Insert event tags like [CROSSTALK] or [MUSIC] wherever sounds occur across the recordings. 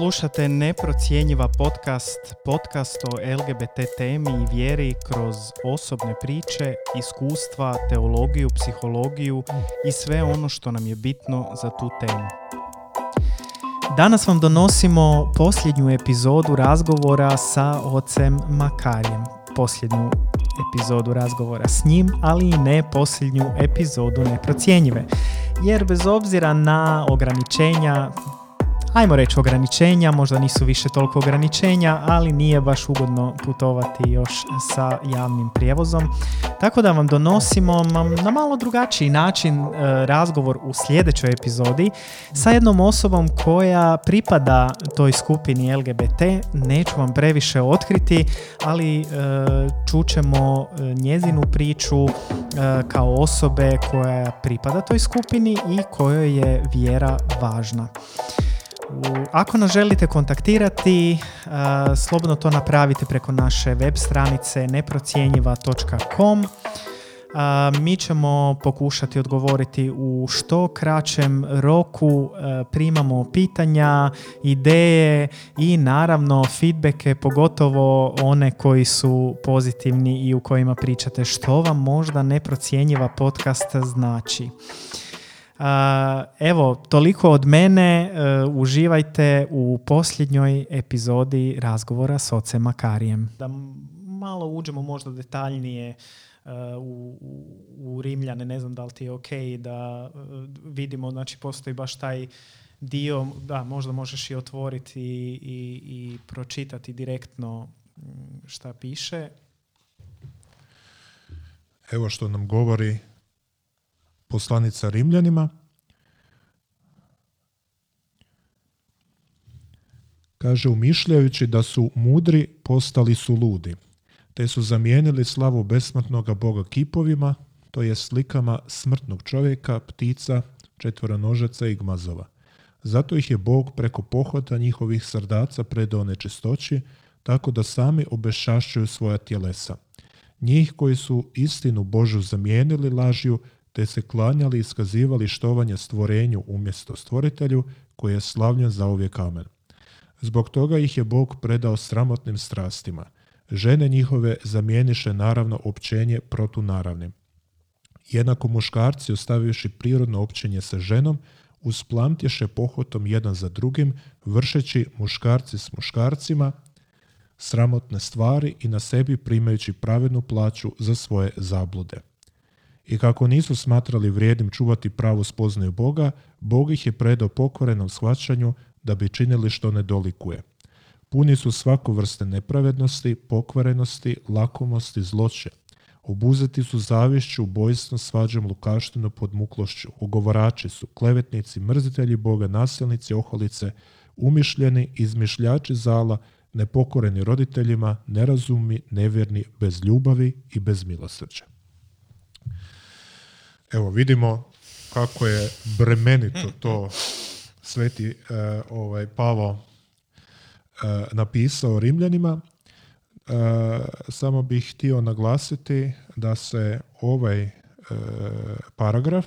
Slušate Neprocjenjiva podcast, podcast o LGBT temi i vjeri kroz osobne priče, iskustva, teologiju, psihologiju i sve ono što nam je bitno za tu temu. Danas vam donosimo posljednju epizodu razgovora sa ocem Makarijem. Posljednju epizodu razgovora s njim, ali i ne posljednju epizodu Neprocjenjive. Jer bez obzira na ograničenja ajmo reći ograničenja, možda nisu više toliko ograničenja, ali nije baš ugodno putovati još sa javnim prijevozom. Tako da vam donosimo na malo drugačiji način e, razgovor u sljedećoj epizodi sa jednom osobom koja pripada toj skupini LGBT. Neću vam previše otkriti, ali e, čućemo e, njezinu priču kao osobe koja pripada toj skupini i kojoj je vjera važna. Ako nas želite kontaktirati, slobodno to napravite preko naše web stranice neprocjenjiva.com. Mi ćemo pokušati odgovoriti u što kraćem roku, primamo pitanja, ideje i naravno feedbacke, pogotovo one koji su pozitivni i u kojima pričate što vam možda neprocjenjiva podcast znači. Evo, toliko od mene. E, uživajte u posljednjoj epizodi razgovora s ocem Makarijem. Da malo uđemo možda detaljnije e, u, u Rimljane, ne znam da li ti je ok da e, vidimo, znači postoji baš taj dio, da možda možeš i otvoriti i, i, i pročitati direktno šta piše. Evo što nam govori poslanica Rimljanima. Kaže, umišljajući da su mudri, postali su ludi, te su zamijenili slavu besmrtnog Boga kipovima, to je slikama smrtnog čovjeka, ptica, četvoranožaca i gmazova. Zato ih je Bog preko pohota njihovih srdaca predao nečistoći, tako da sami obešašćuju svoja tjelesa. Njih koji su istinu Božu zamijenili lažju, te se klanjali i iskazivali štovanje stvorenju umjesto stvoritelju koji je slavljen za uvijek amen. Zbog toga ih je Bog predao sramotnim strastima. Žene njihove zamijeniše naravno općenje protunaravnim. Jednako muškarci, ostavivši prirodno općenje sa ženom, usplamtješe pohotom jedan za drugim, vršeći muškarci s muškarcima sramotne stvari i na sebi primajući pravednu plaću za svoje zablude i kako nisu smatrali vrijednim čuvati pravu spoznaju Boga, Bog ih je predao pokvarenom shvaćanju da bi činili što ne dolikuje. Puni su svaku vrste nepravednosti, pokvarenosti, lakomosti, zloće. Obuzeti su zavišću, ubojstvom, svađom, lukaštinu, podmuklošću. Ugovorači su, klevetnici, mrzitelji Boga, nasilnici, oholice, umišljeni, izmišljači zala, nepokoreni roditeljima, nerazumni, nevjerni, bez ljubavi i bez milosrđa. Evo, vidimo kako je bremenito to sveti uh, ovaj, Pavo uh, napisao Rimljanima. Uh, samo bih htio naglasiti da se ovaj paragraf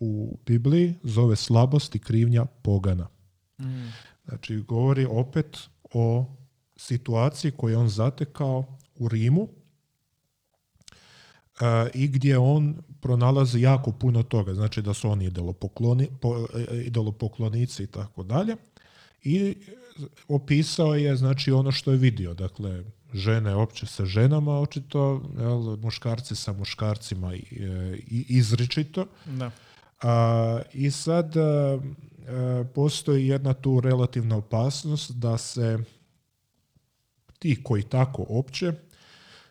u Bibliji zove slabost i krivnja pogana. Mm. Znači, govori opet o situaciji koju on zatekao u Rimu i gdje on pronalazi jako puno toga, znači da su oni idolopokloni, po, idolopoklonici i tako dalje. I opisao je znači ono što je vidio, dakle žene opće sa ženama očito, jel, muškarci sa muškarcima i, i izričito. Da. A, I sad a, postoji jedna tu relativna opasnost da se ti koji tako opće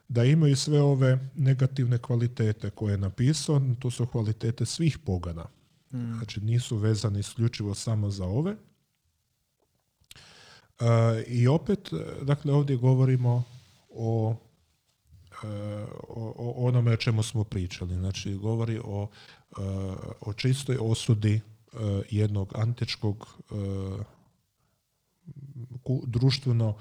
da imaju sve ove negativne kvalitete koje je napisao, to su kvalitete svih pogana. Mm. Znači nisu vezani isključivo samo za ove. Uh, I opet, dakle, ovdje govorimo o, uh, o, o onome o čemu smo pričali. Znači, govori o, uh, o čistoj osudi jednog antičkog društveno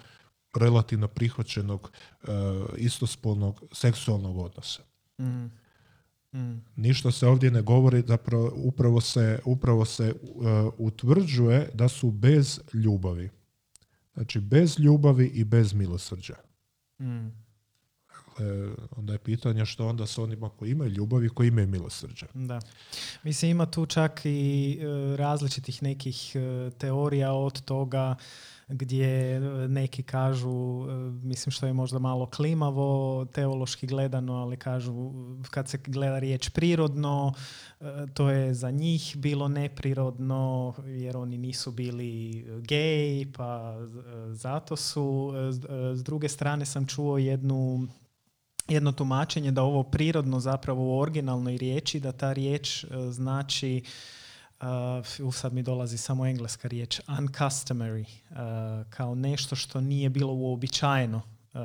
relativno prihvaćenog uh, istospolnog seksualnog odnosa. Mm. Mm. Ništa se ovdje ne govori, zapravo upravo se, upravo se uh, utvrđuje da su bez ljubavi. Znači, bez ljubavi i bez milosrđa. Mm. Dakle, onda je pitanje što onda s onima koji imaju ljubavi, koji imaju milosrđa. Da. Mislim, ima tu čak i e, različitih nekih e, teorija od toga gdje neki kažu, e, mislim što je možda malo klimavo teološki gledano, ali kažu kad se gleda riječ prirodno, e, to je za njih bilo neprirodno jer oni nisu bili gej, pa e, zato su. S druge strane sam čuo jednu jedno tumačenje da ovo prirodno zapravo u originalnoj riječi, da ta riječ znači uh, sad mi dolazi samo engleska riječ, uncustomary, uh, kao nešto što nije bilo uobičajeno. Uh,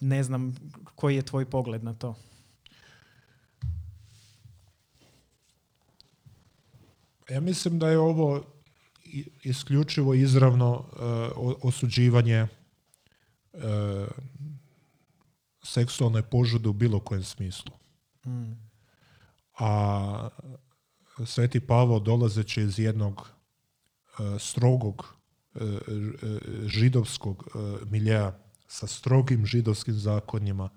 ne znam koji je tvoj pogled na to. Ja mislim da je ovo isključivo izravno uh, osuđivanje uh, seksualne požude u bilo kojem smislu. Mm a Sveti Pavao dolazeći iz jednog e, strogog e, e, židovskog miljeja sa strogim židovskim zakonjima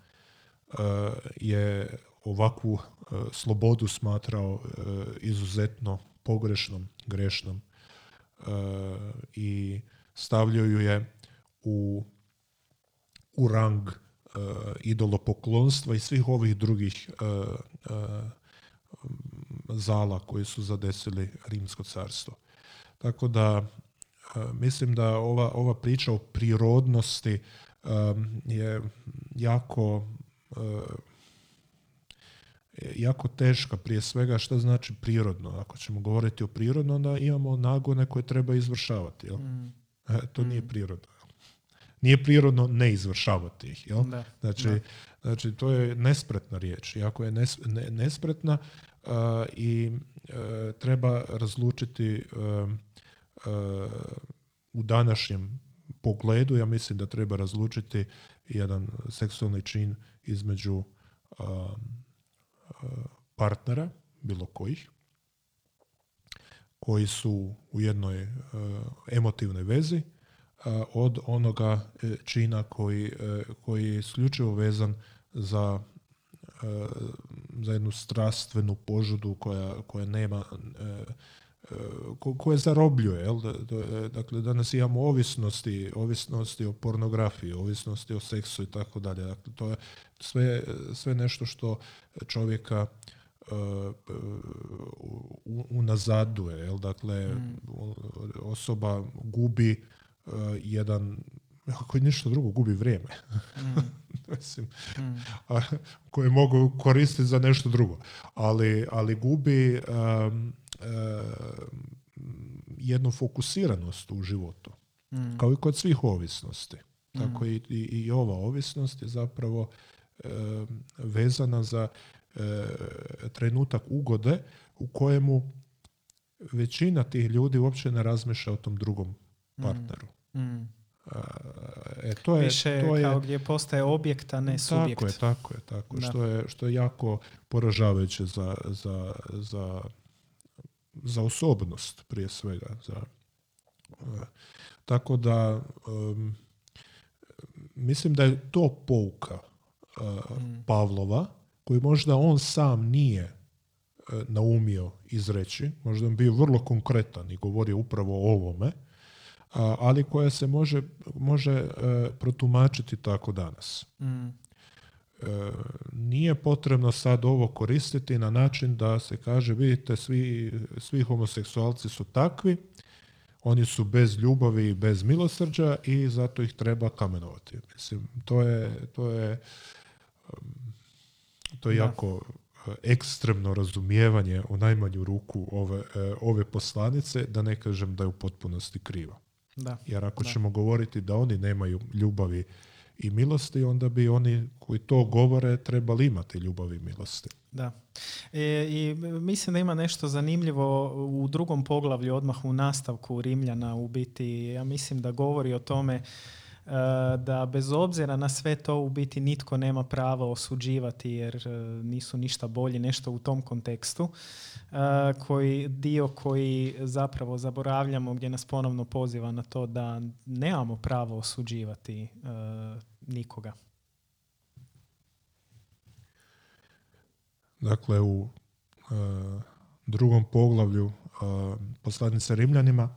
je ovakvu slobodu smatrao izuzetno pogrešnom, grešnom i stavljaju je u, u rang idolopoklonstva i svih ovih drugih zala koji su zadesili Rimsko carstvo. Tako da e, mislim da ova, ova priča o prirodnosti e, je jako e, jako teška prije svega što znači prirodno. Ako ćemo govoriti o prirodno, onda imamo nagone koje treba izvršavati. Jel? Mm. to nije mm. prirodno. Nije prirodno ne izvršavati ih. Jel? Znači, znači, to je nespretna riječ. Iako je nespretna, i e, treba razlučiti e, u današnjem pogledu, ja mislim da treba razlučiti jedan seksualni čin između partnera, bilo kojih, koji su u jednoj emotivnoj vezi, od onoga čina koji, koji je isključivo vezan za E, za jednu strastvenu požudu koja, koja nema e, e, koje zarobljuje. Jel? Dakle, danas imamo ovisnosti, ovisnosti o pornografiji, ovisnosti o seksu i tako dalje. Dakle, to je sve, sve nešto što čovjeka unazaduje. Jel? Dakle, mm. osoba gubi jedan ako je ništa drugo, gubi vrijeme. Mm. [LAUGHS] Mislim, mm. koje mogu koristiti za nešto drugo. Ali, ali gubi um, jednu fokusiranost u životu. Mm. Kao i kod svih ovisnosti. Tako i, i, i ova ovisnost je zapravo vezana za trenutak ugode u kojemu većina tih ljudi uopće ne razmišlja o tom drugom partneru. Mm. E, to je, Više to je, kao gdje postaje objekt, a ne subjekt. Tako je, tako je. Tako. Što, je što je jako poražavajuće za, za, za, za osobnost prije svega. Za, e, tako da mislim da je to pouka uh, Pavlova koju možda on sam nije naumio izreći, možda on bio vrlo konkretan i govorio upravo o ovome, ali koja se može, može e, protumačiti tako danas. Mm. E, nije potrebno sad ovo koristiti na način da se kaže vidite svi, svi homoseksualci su takvi, oni su bez ljubavi i bez milosrđa i zato ih treba kamenovati. Mislim, to je, to je, to je jako e, ekstremno razumijevanje u najmanju ruku ove, ove poslanice, da ne kažem da je u potpunosti kriva. Da. Jer ako ćemo govoriti da oni nemaju ljubavi i milosti, onda bi oni koji to govore trebali imati ljubav i milosti. Da. E, I mislim da ima nešto zanimljivo u drugom poglavlju, odmah u nastavku Rimljana u biti. Ja mislim da govori o tome da bez obzira na sve to u biti nitko nema pravo osuđivati jer nisu ništa bolji nešto u tom kontekstu koji dio koji zapravo zaboravljamo gdje nas ponovno poziva na to da nemamo pravo osuđivati nikoga. Dakle, u drugom poglavlju poslanice Rimljanima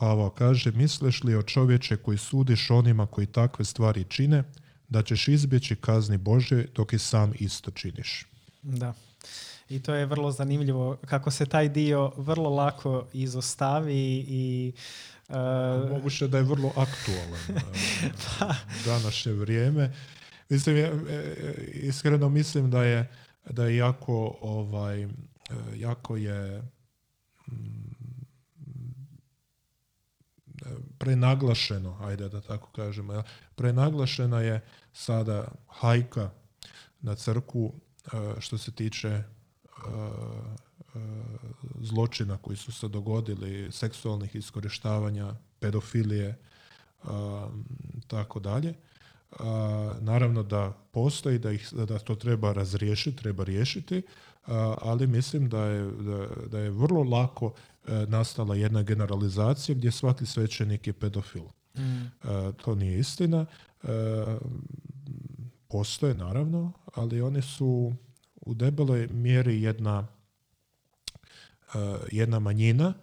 Pavao kaže, misliš li o čovječe koji sudiš onima koji takve stvari čine, da ćeš izbjeći kazni Bože dok i sam isto činiš. Da. I to je vrlo zanimljivo kako se taj dio vrlo lako izostavi i uh... moguće da je vrlo aktualan [LAUGHS] pa. današnje vrijeme. Mislim, e, iskreno mislim da je da je jako ovaj jako je mm, prenaglašeno, ajde da tako kažemo, prenaglašena je sada hajka na crku e, što se tiče e, e, zločina koji su se dogodili, seksualnih iskorištavanja, pedofilije, tako dalje. Naravno da postoji, da, ih, da to treba razriješiti, treba riješiti, ali mislim da je, da, je vrlo lako nastala jedna generalizacija gdje svaki svećenik je pedofil. Mm. E, to nije istina. E, postoje, naravno, ali oni su u debeloj mjeri jedna, jedna manjina.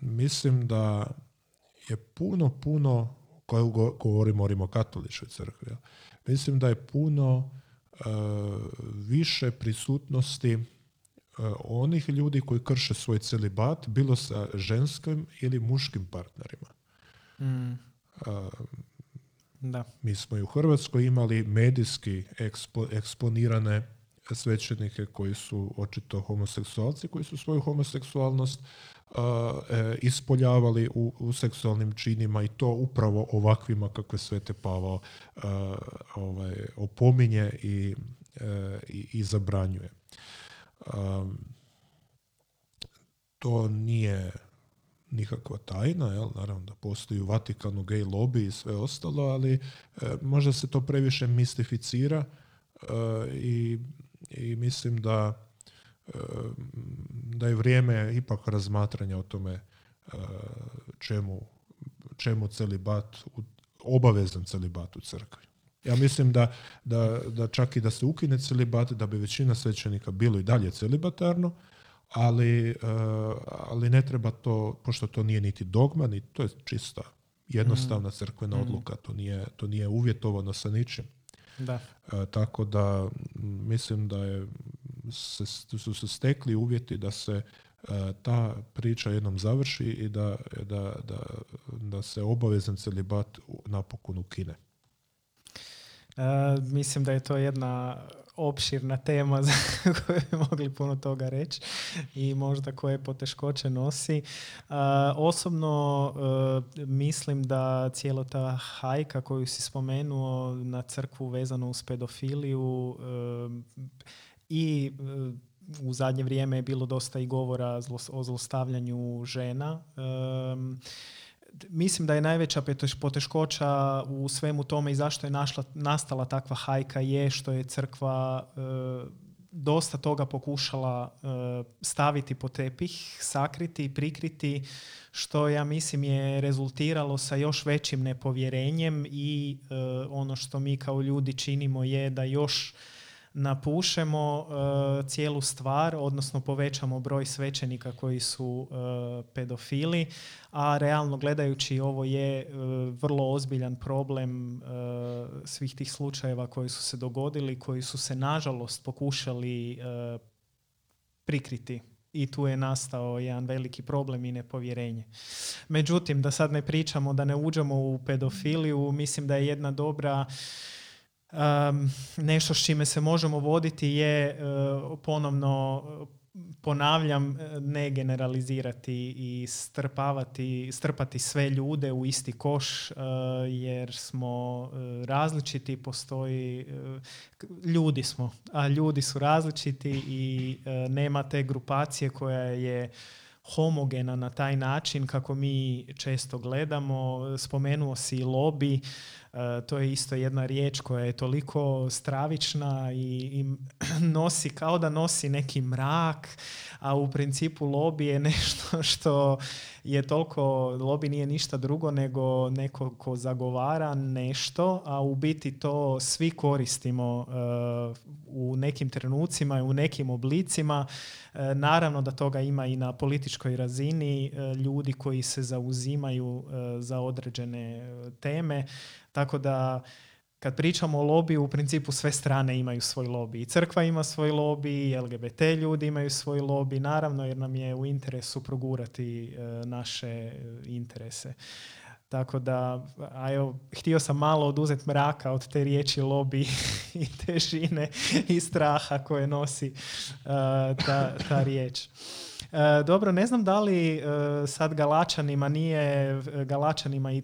Mislim da je puno, puno, koju govorimo o rimokatoličkoj crkvi, mislim da je puno više prisutnosti e, onih ljudi koji krše svoj celibat, bilo sa ženskim ili muškim partnerima. Mm. Da. Mi smo i u Hrvatskoj imali medijski eksponirane svećenike koji su očito homoseksualci, koji su svoju homoseksualnost e, ispoljavali u, u seksualnim činima i to upravo ovakvima kakve Svete Pavao ovaj, opominje i, e, i, i zabranjuje. To nije nikakva tajna, jel? naravno da postoji u Vatikanu gay lobby i sve ostalo, ali e, možda se to previše mistificira i, i mislim da da je vrijeme ipak razmatranja o tome e, čemu, čemu celibat, obavezan celibat u crkvi. Ja mislim da, da, da čak i da se ukine celibat, da bi većina svećenika bilo i dalje celibatarno, ali, e, ali ne treba to, pošto to nije niti dogma, ni to je čista jednostavna mm. crkvena mm. odluka, to nije, to nije uvjetovano sa ničim. Da. E, tako da mislim da je se, su se stekli uvjeti da se e, ta priča jednom završi i da, da, da, da se obavezan celibat napokon ukine. Uh, mislim da je to jedna opširna tema [LAUGHS] za koju bi mogli puno toga reći i možda koje poteškoće nosi. osobno mislim da cijela ta hajka koju si spomenuo na crkvu vezano uz pedofiliju i u zadnje vrijeme je bilo dosta i govora o zlostavljanju žena. Mislim da je najveća poteškoća u svemu tome i zašto je našla, nastala takva hajka je što je crkva dosta toga pokušala staviti po tepih, sakriti, prikriti, što ja mislim je rezultiralo sa još većim nepovjerenjem i ono što mi kao ljudi činimo je da još napušemo uh, cijelu stvar, odnosno povećamo broj svećenika koji su uh, pedofili, a realno gledajući ovo je uh, vrlo ozbiljan problem svih tih slučajeva koji su se dogodili, koji su se nažalost pokušali prikriti i tu je nastao jedan veliki problem i nepovjerenje. Međutim, da sad ne pričamo, da ne uđemo u pedofiliju, mislim da je jedna dobra Um, nešto s čime se možemo voditi je uh, ponovno ponavljam ne generalizirati i strpavati, strpati sve ljude u isti koš uh, jer smo različiti postoji ljudi smo a ljudi su različiti i nema te grupacije koja je homogena na taj način kako mi često gledamo. Spomenuo si lobby, E, to je isto jedna riječ koja je toliko stravična i, i [CLEARS THROAT] nosi kao da nosi neki mrak, a u principu lobby je [LAUGHS] nešto što je toliko, lobby nije ništa drugo nego neko ko zagovara nešto, a u biti to svi koristimo uh, u nekim trenucima i u nekim oblicima. Uh, naravno da toga ima i na političkoj razini ljudi koji se zauzimaju za određene teme. Tako da kad pričamo o lobiju, u principu sve strane imaju svoj lobby. I crkva ima svoj lobby, i LGBT ljudi imaju svoj lobby, naravno jer nam je u interesu progurati e, naše e, interese. Tako da, a evo, htio sam malo oduzeti mraka od te riječi lobby [LAUGHS] i težine i straha koje nosi uh, ta, ta riječ. dobro, ne znam da li sad Galačanima nije, Galačanima i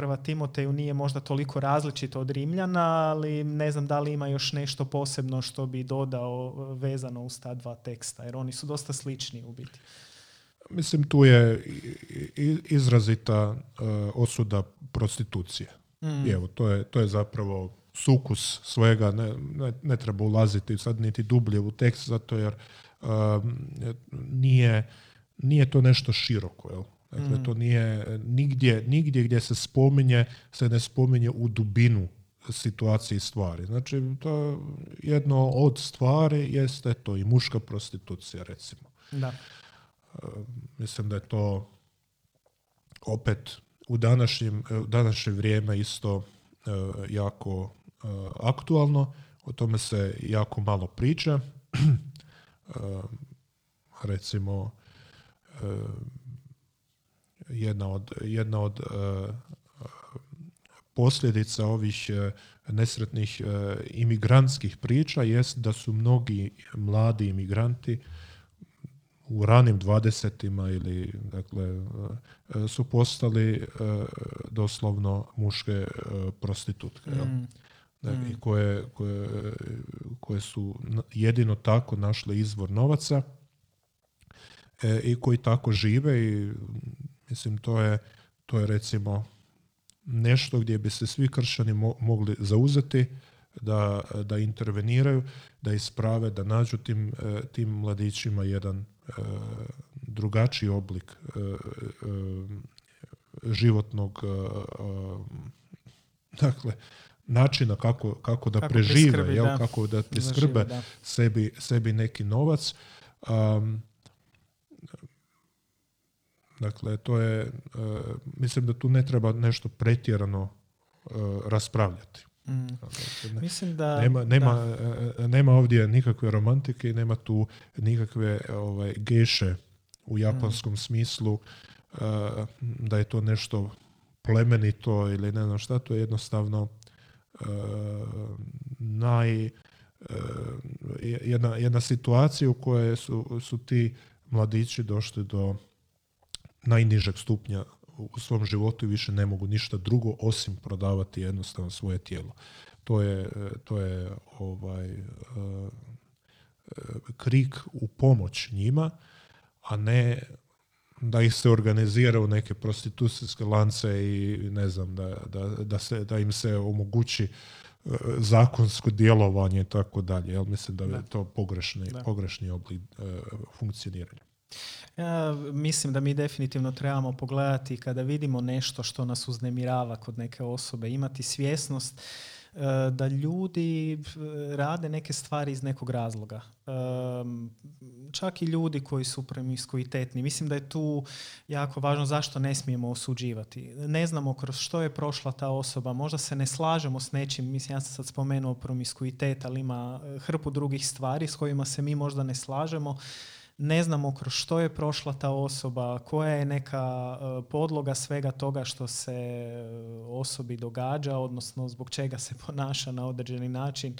prva Timoteju nije možda toliko različito od Rimljana, ali ne znam da li ima još nešto posebno što bi dodao vezano uz ta dva teksta, jer oni su dosta slični u biti. Mislim, tu je izrazita e, osuda prostitucije. Mm. evo, to je, to je zapravo sukus svega, ne, ne, treba ulaziti sad niti dublje u tekst, zato jer e, nije, nije to nešto široko. Jel? Dakle, mm. to nije nigdje, nigdje gdje se spominje, se ne spominje u dubinu situacije i stvari. Znači, to jedno od stvari jeste to i muška prostitucija, recimo. Da. E, mislim da je to opet u današnjem, u današnje vrijeme isto e, jako e, aktualno. O tome se jako malo priča. [CLEARS THROAT] recimo, jedna od, jedna od e, posljedica ovih e, nesretnih e, imigrantskih priča jest da su mnogi mladi imigranti u ranim dvadesetima ili dakle su postali doslovno muške prostitutke mm. mm. koje, koje, koje su jedino tako našle izvor novaca i koji tako žive i Mislim, to je, to je recimo nešto gdje bi se svi kršćani mogli zauzeti, da, da interveniraju, da isprave, da nađu tim, e, tim mladićima jedan e, drugačiji oblik e, životnog dakle, načina kako, kako da prežive, jel, kako da priskrbe sebi, sebi neki novac. Um, Dakle, to je, e, mislim da tu ne treba nešto pretjerano e, raspravljati. Mm. Mislim da... Nema, nema, e, nema ovdje nikakve romantike i nema tu nikakve ovaj, geše u japanskom mm. smislu da je to nešto plemenito ili ne znam šta, to je jednostavno naj, jedna, jedna situacija u kojoj su, su ti mladići došli do najnižeg stupnja u svom životu i više ne mogu ništa drugo osim prodavati jednostavno svoje tijelo. To je, to je ovaj, e, krik u pomoć njima, a ne da ih se organizira u neke prostitucijske lance i ne znam, da, da, da, se, da im se omogući e, zakonsko djelovanje i tako dalje. Ja mislim da je to pogrešni, pogrešni oblik e, funkcioniranja. Ja mislim da mi definitivno trebamo pogledati kada vidimo nešto što nas uznemirava kod neke osobe, imati svjesnost e, da ljudi e, rade neke stvari iz nekog razloga. E, čak i ljudi koji su promiskuitetni. Mislim da je tu jako važno zašto ne smijemo osuđivati. Ne znamo kroz što je prošla ta osoba, možda se ne slažemo s nečim, mislim ja sam sad spomenuo promiskuitet, ali ima hrpu drugih stvari s kojima se mi možda ne slažemo ne znamo kroz što je prošla ta osoba, koja je neka e, podloga svega toga što se e, osobi događa, odnosno zbog čega se [LAUGHS] ponaša na određeni način.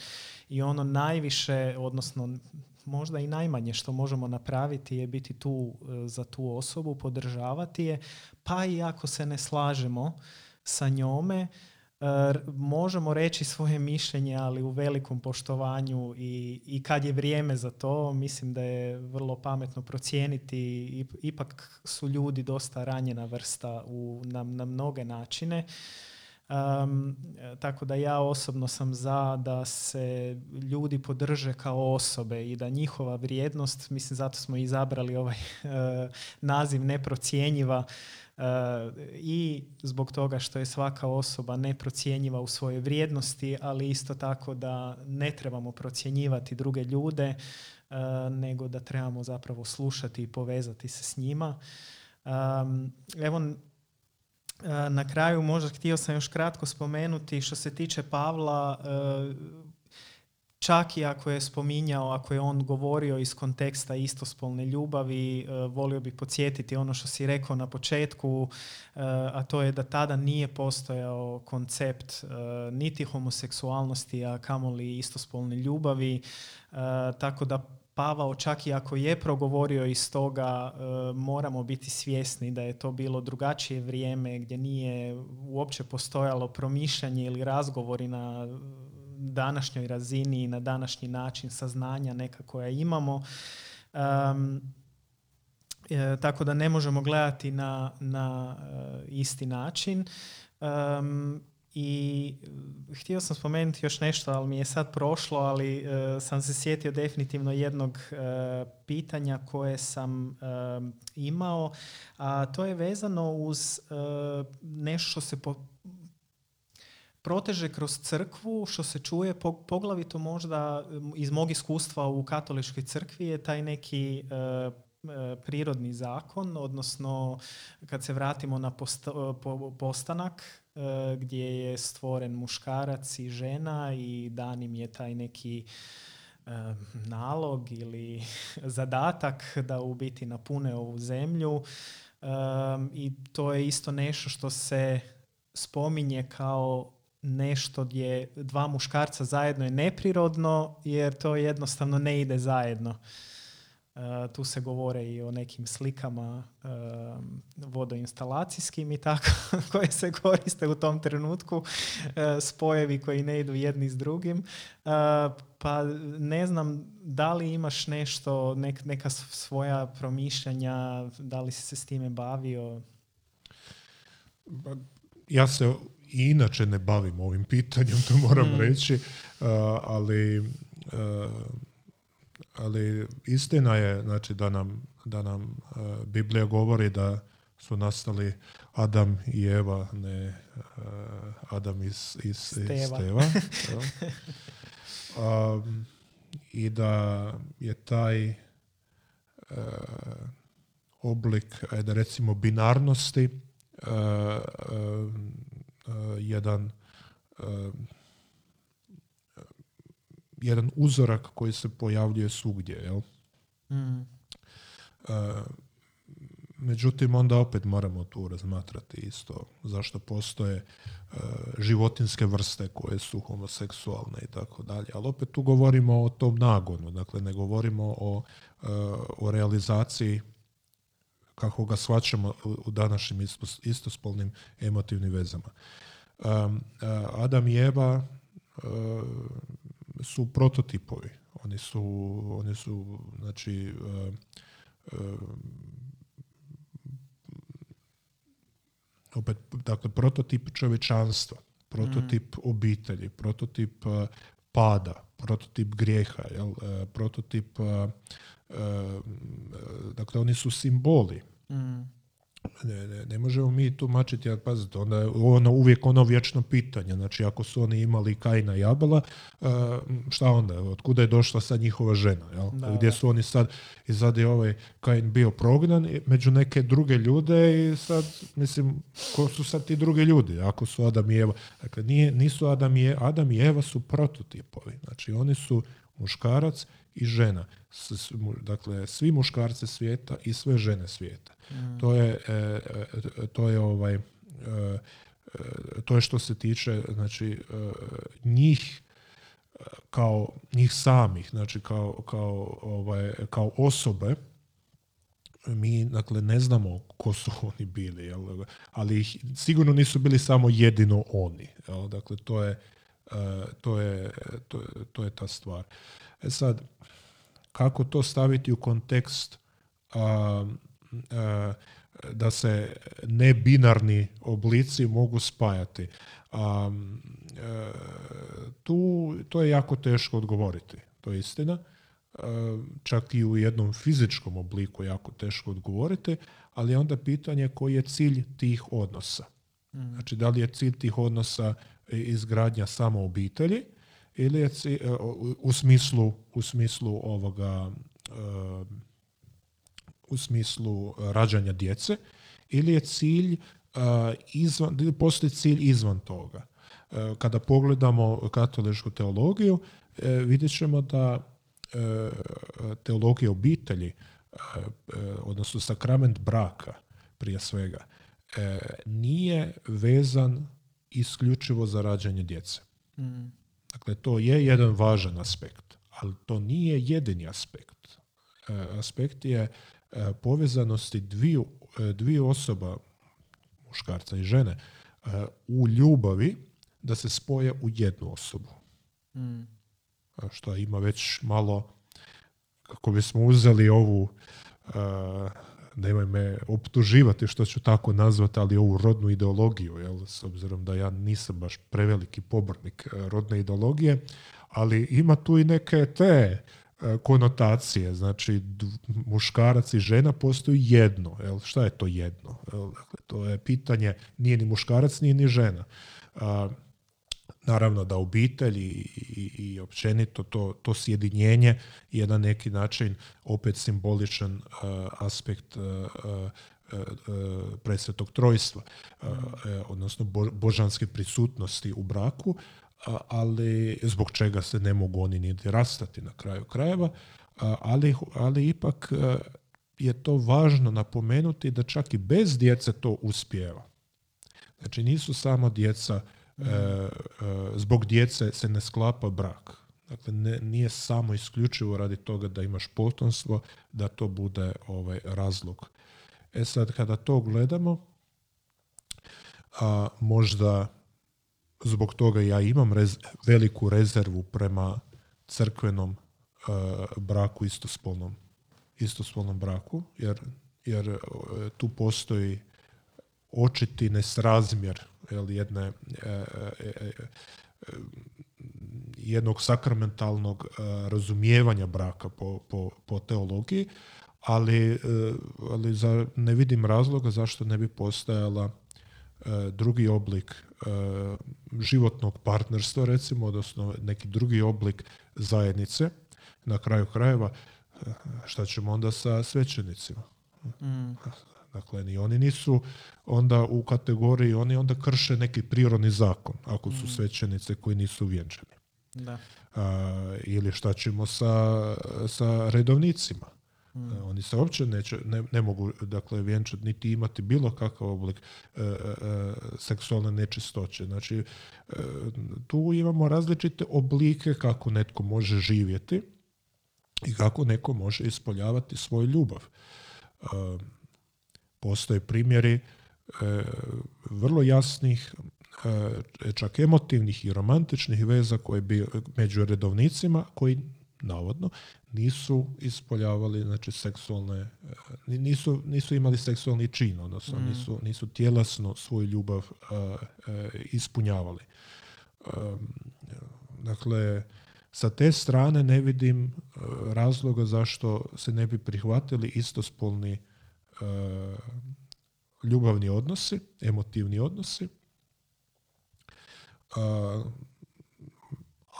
I ono najviše, odnosno možda i najmanje što možemo napraviti je biti tu e, za tu osobu, podržavati je, pa i ako se ne slažemo sa njome, možemo reći svoje mišljenje, ali u velikom poštovanju i, i kad je vrijeme za to, mislim da je vrlo pametno procijeniti. Ipak su ljudi dosta ranjena vrsta u, na, na mnoge načine. Um, tako da ja osobno sam za da se ljudi podrže kao osobe i da njihova vrijednost, mislim zato smo izabrali ovaj uh, [LAUGHS] naziv neprocjenjiva, i zbog toga što je svaka osoba neprocjenjiva u svojoj vrijednosti, ali isto tako da ne trebamo procjenjivati druge ljude, e, nego da trebamo zapravo slušati i povezati se s njima. Evo, e, na kraju možda htio sam još kratko spomenuti što se tiče Pavla, e, čak i ako je spominjao, ako je on govorio iz konteksta istospolne ljubavi, e, volio bih podsjetiti ono što si rekao na početku, e, a to je da tada nije postojao koncept e, niti homoseksualnosti, a kamoli istospolne ljubavi, tako da Pavao čak i ako je progovorio iz toga, moramo biti svjesni da je to bilo drugačije vrijeme gdje nije uopće postojalo promišljanje ili razgovori na današnjoj razini i na današnji način saznanja neka koja imamo. Um, tako da ne možemo gledati na, na uh, isti način. Um, I htio sam spomenuti još nešto, ali mi je sad prošlo, ali uh, sam se sjetio definitivno jednog pitanja koje sam imao, a to je vezano uz nešto što se po, proteže kroz crkvu, što se čuje poglavito možda iz mog iskustva u katoličkoj crkvi je taj neki e, e, prirodni zakon, odnosno kad se vratimo na postanak e, gdje je stvoren muškarac i žena i dan im je taj neki nalog ili [LAUGHS] zadatak da u biti napune ovu zemlju. I to je isto nešto što se spominje kao nešto gdje dva muškarca zajedno je neprirodno jer to jednostavno ne ide zajedno. Uh, tu se govore i o nekim slikama uh, vodoinstalacijskim i tako [LAUGHS] koje se koriste u tom trenutku, uh, spojevi koji ne idu jedni s drugim. Pa ne znam da li imaš nešto, neka svoja promišljanja, da li si se s time bavio? Ja se i inače ne bavim ovim pitanjem, to moram mm. reći, ali, ali istina je znači, da nam, da nam Biblija govori da su nastali Adam i Eva, ne Adam iz, iz, Steva. [LAUGHS] I da je taj oblik, da recimo, binarnosti jedan eh, jedan uzorak koji se pojavljuje svugdje. Jel? Mm. Eh, međutim, onda opet moramo tu razmatrati isto zašto postoje životinske vrste koje su homoseksualne i tako dalje. Ali opet tu govorimo o tom nagonu, dakle ne govorimo o, o realizaciji kako ga shvaćamo u današnjim istospolnim emotivnim vezama. Um, Adam i Eva uh, su prototipovi. Oni su, oni su znači, uh, opet, dakle, prototip čovječanstva, prototip mm. obitelji, prototip pada, prototip grijeha, jel? prototip dakle oni su simboli Mm. Ne, ne, ne možemo mi tumačiti, ja pazite, onda je ono uvijek ono vječno pitanje, znači ako su oni imali Kajna i Abela, uh, šta onda, od kuda je došla sad njihova žena, jel? gdje su oni sad, i sad je ovaj Kajn bio prognan među neke druge ljude i sad, mislim, ko su sad ti drugi ljudi, ako su Adam i Eva, dakle nije, nisu Adam i, Adam i Eva su prototipovi, znači oni su muškarac i žena. Dakle, svi muškarci svijeta i sve žene svijeta. Mm. To je, e, e, to je ovaj, e, to je što se tiče znači, njih kao njih samih, znači kao, kao, ovaj, kao osobe mi dakle ne znamo ko su [LAUGHS] oni bili, jel? ali sigurno nisu bili samo jedino oni. Jel? Dakle, to je, to, je, to, to je ta stvar. E sad, kako to staviti u kontekst a, da se nebinarni oblici mogu spajati. A, e, tu, to je jako teško odgovoriti, to je istina. E, čak i u jednom fizičkom obliku jako teško odgovoriti, ali je onda pitanje koji je cilj tih odnosa. Mm. Znači, da li je cilj tih odnosa izgradnja samo obitelji ili je e, u smislu, u smislu ovoga u smislu rađanja djece ili je cilj izvan, ili postoji cilj izvan toga. Kada pogledamo katoličku teologiju, e, vidjet ćemo da e, teologija obitelji, e, odnosno sakrament braka prije svega, nije vezan isključivo za rađanje djece. Mm. Dakle, to je jedan važan aspekt, ali to nije jedini aspekt. Aspekt je povezanosti dviju, dviju osoba, muškarca i žene, u ljubavi da se spoje u jednu osobu. Mm. Što ima već malo, kako bismo uzeli ovu, nemoj me optuživati što ću tako nazvati, ali ovu rodnu ideologiju, jel, s obzirom da ja nisam baš preveliki pobornik rodne ideologije, ali ima tu i neke te konotacije, znači muškarac i žena postoji jedno. Jel? Šta je to jedno? Dakle, to je pitanje, nije ni muškarac, nije ni žena. Naravno da obitelj i, i, i općenito to, to sjedinjenje je na neki način opet simboličan aspekt uh, presvetog trojstva, odnosno božanske prisutnosti u braku, ali zbog čega se ne mogu oni niti rastati na kraju krajeva, ali, ali ipak je to važno napomenuti da čak i bez djece to uspijeva. Znači nisu samo djeca, e, e, zbog djece se ne sklapa brak. Dakle, ne, nije samo isključivo radi toga da imaš potomstvo, da to bude ovaj razlog. E sad, kada to gledamo, a, možda zbog toga ja imam veliku rezervu prema crkvenom uh, braku istospolnom istospolnom braku jer, jer e, tu postoji očiti nesrazmjer jel, jedne e, jednog sakramentalnog razumijevanja braka po, po, po teologiji ali, ali za, ne vidim razloga zašto ne bi postojala drugi oblik E, životnog partnerstva recimo, odnosno neki drugi oblik zajednice, na kraju krajeva e, šta ćemo onda sa svećenicima? Mm. Dakle, ni oni nisu onda u kategoriji, oni onda krše neki prirodni zakon, ako su mm. svećenice koji nisu vjenčani. Da. ili šta ćemo sa, sa redovnicima? Mm. Oni se uopće neće, ne, ne, mogu dakle, vjenčati niti imati bilo kakav oblik e, e, e, seksualne nečistoće. Znači, tu imamo različite oblike kako netko može živjeti i kako neko može ispoljavati svoju ljubav. Postoje primjeri vrlo jasnih čak emotivnih i romantičnih veza koje bi među redovnicima koji navodno, nisu ispoljavali znači, seksualne, e, nisu, nisu imali seksualni čin, odnosno mm. nisu, nisu tjelesno svoju ljubav uh, ispunjavali. dakle, sa te strane ne vidim razloga zašto se ne bi prihvatili istospolni ljubavni odnosi, emotivni odnosi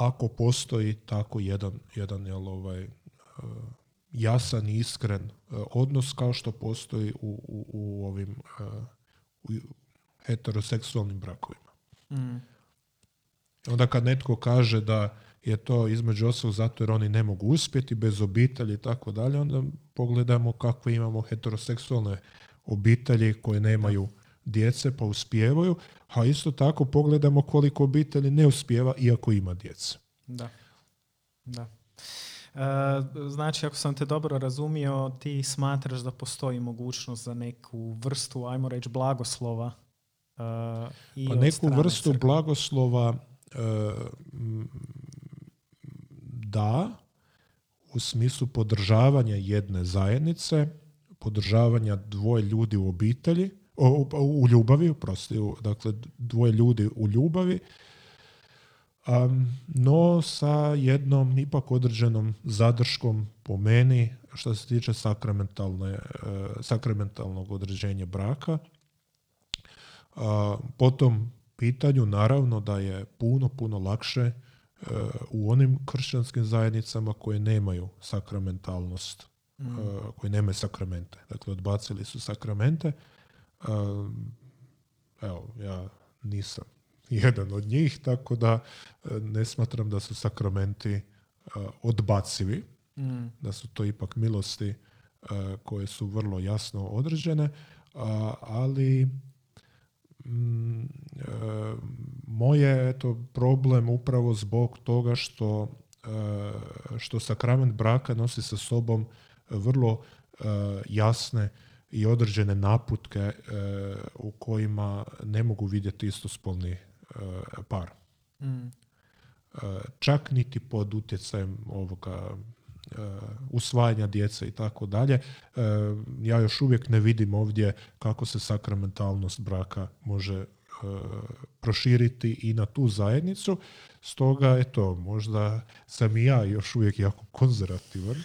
ako postoji tako jedan, jedan jel, ovaj, e, jasan i iskren e, odnos kao što postoji u, u, u ovim e, u heteroseksualnim brakovima. Mm. Onda kad netko kaže da je to između ostalog zato jer oni ne mogu uspjeti bez obitelji i tako dalje, onda pogledamo kakve imamo heteroseksualne obitelji koje nemaju djece pa uspijevaju, a isto tako pogledamo koliko obitelji ne uspijeva iako ima djece. Da. da. znači, ako sam te dobro razumio, ti smatraš da postoji mogućnost za neku vrstu, ajmo reći, blagoslova i pa neku vrstu blagoslova da, u smislu podržavanja jedne zajednice, podržavanja dvoje ljudi u obitelji, u, ljubavi, prosti, dakle dvoje ljudi u ljubavi, no sa jednom ipak određenom zadrškom po meni što se tiče sakramentalne, e, sakramentalnog određenja braka. po tom pitanju naravno da je puno, puno lakše u onim kršćanskim zajednicama koje nemaju sakramentalnost, mm. Koje nemaju sakramente. Dakle, odbacili su sakramente. Evo, ja nisam [LAUGHS] jedan od njih, tako da e, ne smatram da su sakramenti e, odbacivi, mm. da su to ipak milosti e, koje su vrlo jasno određene, ali moje eto, problem upravo zbog toga što, što sakrament braka nosi sa sobom vrlo jasne i određene naputke u kojima ne mogu vidjeti istospolni E, par. Mm. E, čak niti pod utjecajem ovoga e, usvajanja djece i tako dalje. Ja još uvijek ne vidim ovdje kako se sakramentalnost braka može proširiti i na tu zajednicu. Stoga, eto, možda sam i ja još uvijek jako konzervativan.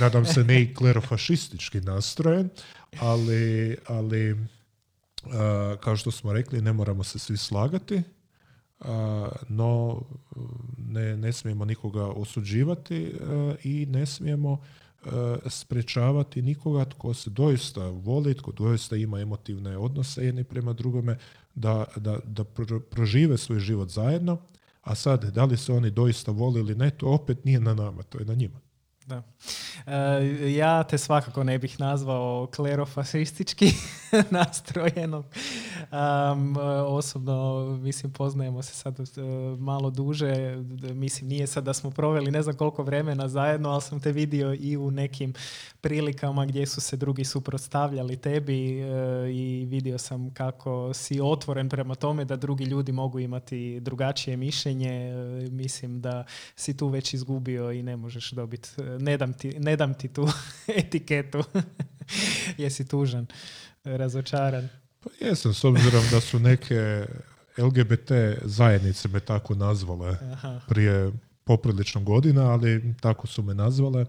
Nadam se ne i klerofašistički nastrojen, ali, ali kao što smo rekli, ne moramo se svi slagati, no ne, ne smijemo nikoga osuđivati i ne smijemo sprečavati nikoga tko se doista voli, tko doista ima emotivne odnose jedni prema drugome, da, da, da prožive svoj život zajedno, a sad, da li se oni doista voli ili ne, to opet nije na nama, to je na njima. Da. E, ja te svakako ne bih nazvao klerofasistički [LAUGHS] nastrojenom. Um, osobno, mislim, poznajemo se sad uh, malo duže. Mislim, nije sad da smo proveli ne znam koliko vremena zajedno, ali sam te vidio i u nekim prilikama gdje su se drugi suprotstavljali tebi uh, i vidio sam kako si otvoren prema tome da drugi ljudi mogu imati drugačije mišljenje. Uh, mislim da si tu već izgubio i ne možeš dobiti, ne dam ti, ne dam ti tu [LAUGHS] etiketu. [LAUGHS] Jesi tužan, razočaran. Pa jesam, s obzirom da su neke LGBT zajednice me tako nazvale prije poprilično godina, ali tako su me nazvale. E,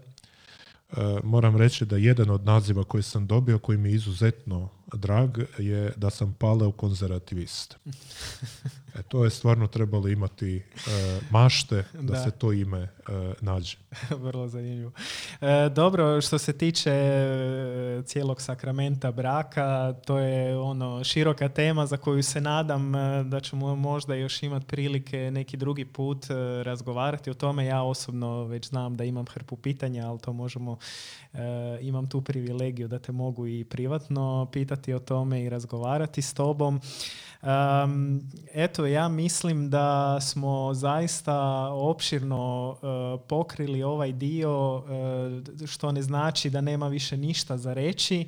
moram reći da jedan od naziva koji sam dobio, koji mi je izuzetno drag, je da sam paleo konzervativist. [LAUGHS] E, to je stvarno trebalo imati e, mašte da, se to ime nađe. [LAUGHS] Vrlo zanimljivo. dobro, što se tiče cijelog sakramenta braka, to je ono široka tema za koju se nadam da ćemo možda još imati prilike neki drugi put razgovarati o tome. Ja osobno već znam da imam hrpu pitanja, ali to možemo E, imam tu privilegiju da te mogu i privatno pitati o tome i razgovarati s tobom. eto, ja mislim da smo zaista opširno e, pokrili ovaj dio, e, što ne znači da nema više ništa za reći.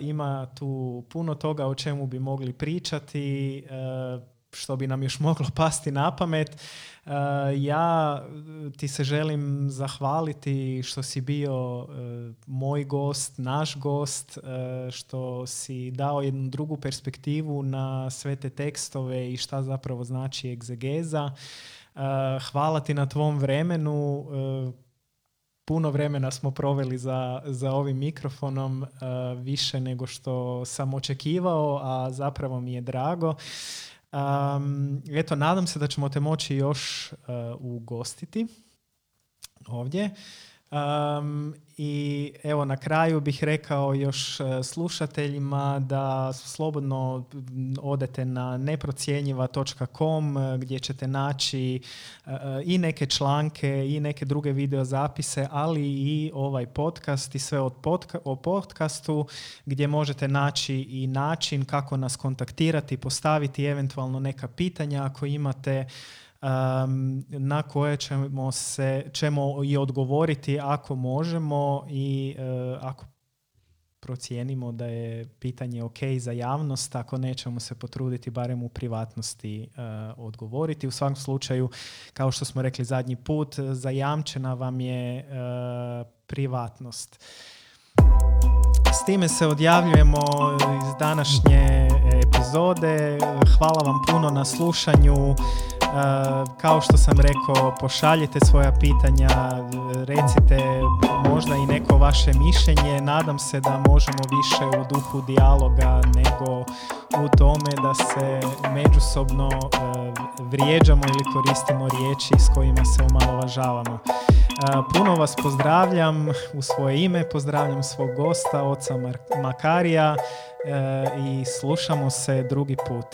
ima tu puno toga o čemu bi mogli pričati, što bi nam još [LAUGHS] moglo pasti na pamet. Uh, ja ti se želim zahvaliti što si bio uh, moj gost, naš gost, uh, što si dao jednu drugu perspektivu na sve te tekstove i šta zapravo znači egzegeza. Hvala ti na tvom vremenu. Puno vremena smo proveli za, za ovim mikrofonom, više nego što sam očekivao, a zapravo mi je drago. Um, eto, nadam se da ćemo te moći još uh, ugostiti ovdje. Um, I evo na kraju bih rekao još e, slušateljima da slobodno odete na neprocjenjiva.com e, gdje ćete naći e, i neke članke i neke druge video zapise, ali i ovaj podcast i sve od podca- o podcastu gdje možete naći i način kako nas kontaktirati, postaviti eventualno neka pitanja ako imate na koje ćemo, se, ćemo i odgovoriti ako možemo i ako procijenimo da je pitanje ok za javnost, ako nećemo se potruditi barem u privatnosti odgovoriti. U svakom slučaju, kao što smo rekli zadnji put, zajamčena vam je privatnost. S time se odjavljujemo iz današnje epizode. Hvala vam puno na slušanju. Kao što sam rekao, pošaljite svoja pitanja, recite možda i neko vaše mišljenje. Nadam se da možemo više u duhu dijaloga nego u tome da se međusobno vrijeđamo ili koristimo riječi s kojima se omalovažavamo. Puno vas pozdravljam u svoje ime, pozdravljam svog gosta, oca Makarija i slušamo se drugi put.